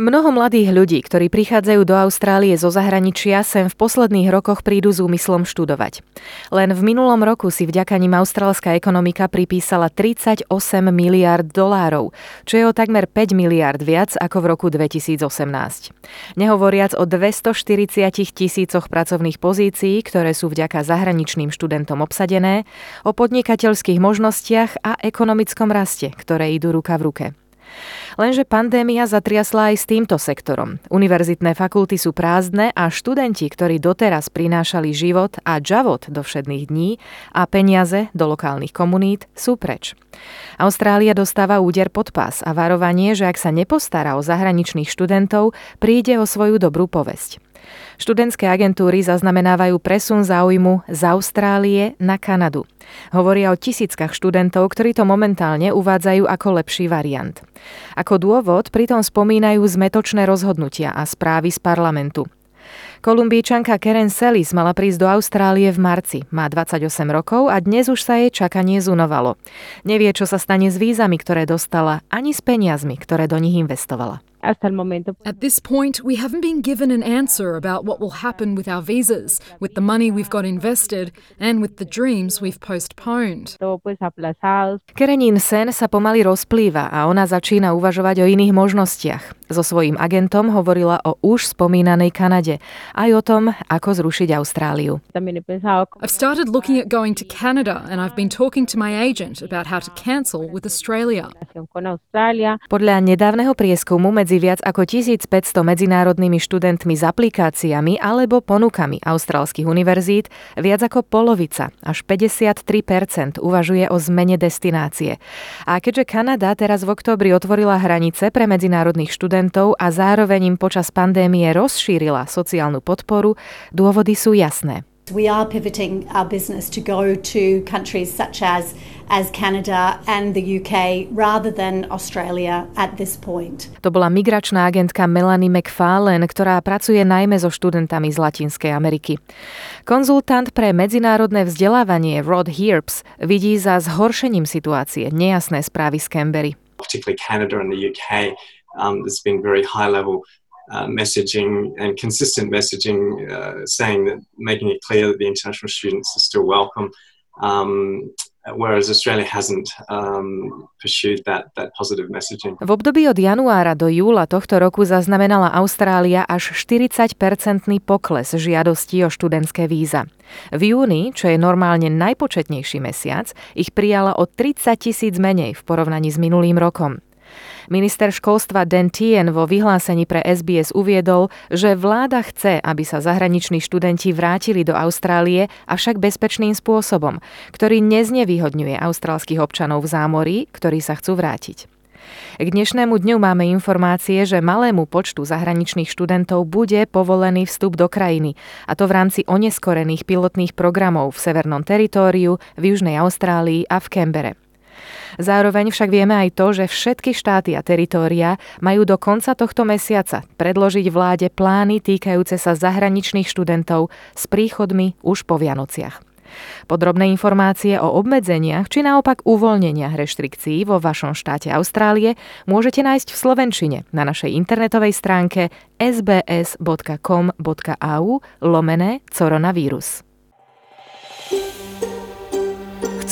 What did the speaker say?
Mnoho mladých ľudí, ktorí prichádzajú do Austrálie zo zahraničia, sem v posledných rokoch prídu s úmyslom študovať. Len v minulom roku si vďaka nim austrálska ekonomika pripísala 38 miliard dolárov, čo je o takmer 5 miliard viac ako v roku 2018. Nehovoriac o 240 tisícoch pracovných pozícií, ktoré sú vďaka zahraničným študentom obsadené, o podnikateľských možnostiach a ekonomickom raste, ktoré idú ruka v ruke. Lenže pandémia zatriasla aj s týmto sektorom. Univerzitné fakulty sú prázdne a študenti, ktorí doteraz prinášali život a javot do všedných dní a peniaze do lokálnych komunít, sú preč. Austrália dostáva úder pod pás a varovanie, že ak sa nepostará o zahraničných študentov, príde o svoju dobrú povesť. Študentské agentúry zaznamenávajú presun záujmu z Austrálie na Kanadu. Hovoria o tisíckach študentov, ktorí to momentálne uvádzajú ako lepší variant. Ako dôvod pritom spomínajú zmetočné rozhodnutia a správy z parlamentu. Kolumbíčanka Karen Sellis mala prísť do Austrálie v marci. Má 28 rokov a dnes už sa jej čakanie zunovalo. Nevie, čo sa stane s vízami, ktoré dostala, ani s peniazmi, ktoré do nich investovala. At this point, we haven't been given an answer about what will happen with our visas, with the money we've got invested, and with the dreams we've postponed. Kerenín sen sa pomaly rozplýva a ona začína uvažovať o iných možnostiach. So svojím agentom hovorila o už spomínanej Kanade, aj o tom, ako zrušiť Austráliu. I've started looking at going to Canada and I've been talking to my agent about how to cancel with Australia. Podľa nedávneho prieskumu medzi medzi viac ako 1500 medzinárodnými študentmi s aplikáciami alebo ponukami austrálskych univerzít viac ako polovica, až 53% uvažuje o zmene destinácie. A keďže Kanada teraz v oktobri otvorila hranice pre medzinárodných študentov a zároveň im počas pandémie rozšírila sociálnu podporu, dôvody sú jasné. We are pivoting our business to go to countries such as as Canada and the UK rather than Australia at this point. To bola migračná agentka Melanie McFarlane, ktorá pracuje najmä so študentami z Latinskej Ameriky. Konzultant pre medzinárodné vzdelávanie Rod Hearps vidí za zhoršením situácie nejasné správy z Canberry. Particularly Canada and the UK, um, there's been very high level uh, messaging and consistent messaging uh, saying that making it clear that the international students are still welcome. Um, whereas Australia hasn't um, pursued that, that positive messaging. V období od januára do júla tohto roku zaznamenala Austrália až 40-percentný pokles žiadostí o študentské víza. V júni, čo je normálne najpočetnejší mesiac, ich prijala o 30 tisíc menej v porovnaní s minulým rokom. Minister školstva Dan Tien vo vyhlásení pre SBS uviedol, že vláda chce, aby sa zahraniční študenti vrátili do Austrálie, avšak bezpečným spôsobom, ktorý neznevýhodňuje austrálskych občanov v zámorí, ktorí sa chcú vrátiť. K dnešnému dňu máme informácie, že malému počtu zahraničných študentov bude povolený vstup do krajiny, a to v rámci oneskorených pilotných programov v Severnom teritóriu, v Južnej Austrálii a v Kembere. Zároveň však vieme aj to, že všetky štáty a teritória majú do konca tohto mesiaca predložiť vláde plány týkajúce sa zahraničných študentov s príchodmi už po Vianociach. Podrobné informácie o obmedzeniach či naopak uvoľneniach reštrikcií vo vašom štáte Austrálie môžete nájsť v Slovenčine na našej internetovej stránke sbs.com.au lomené coronavírus.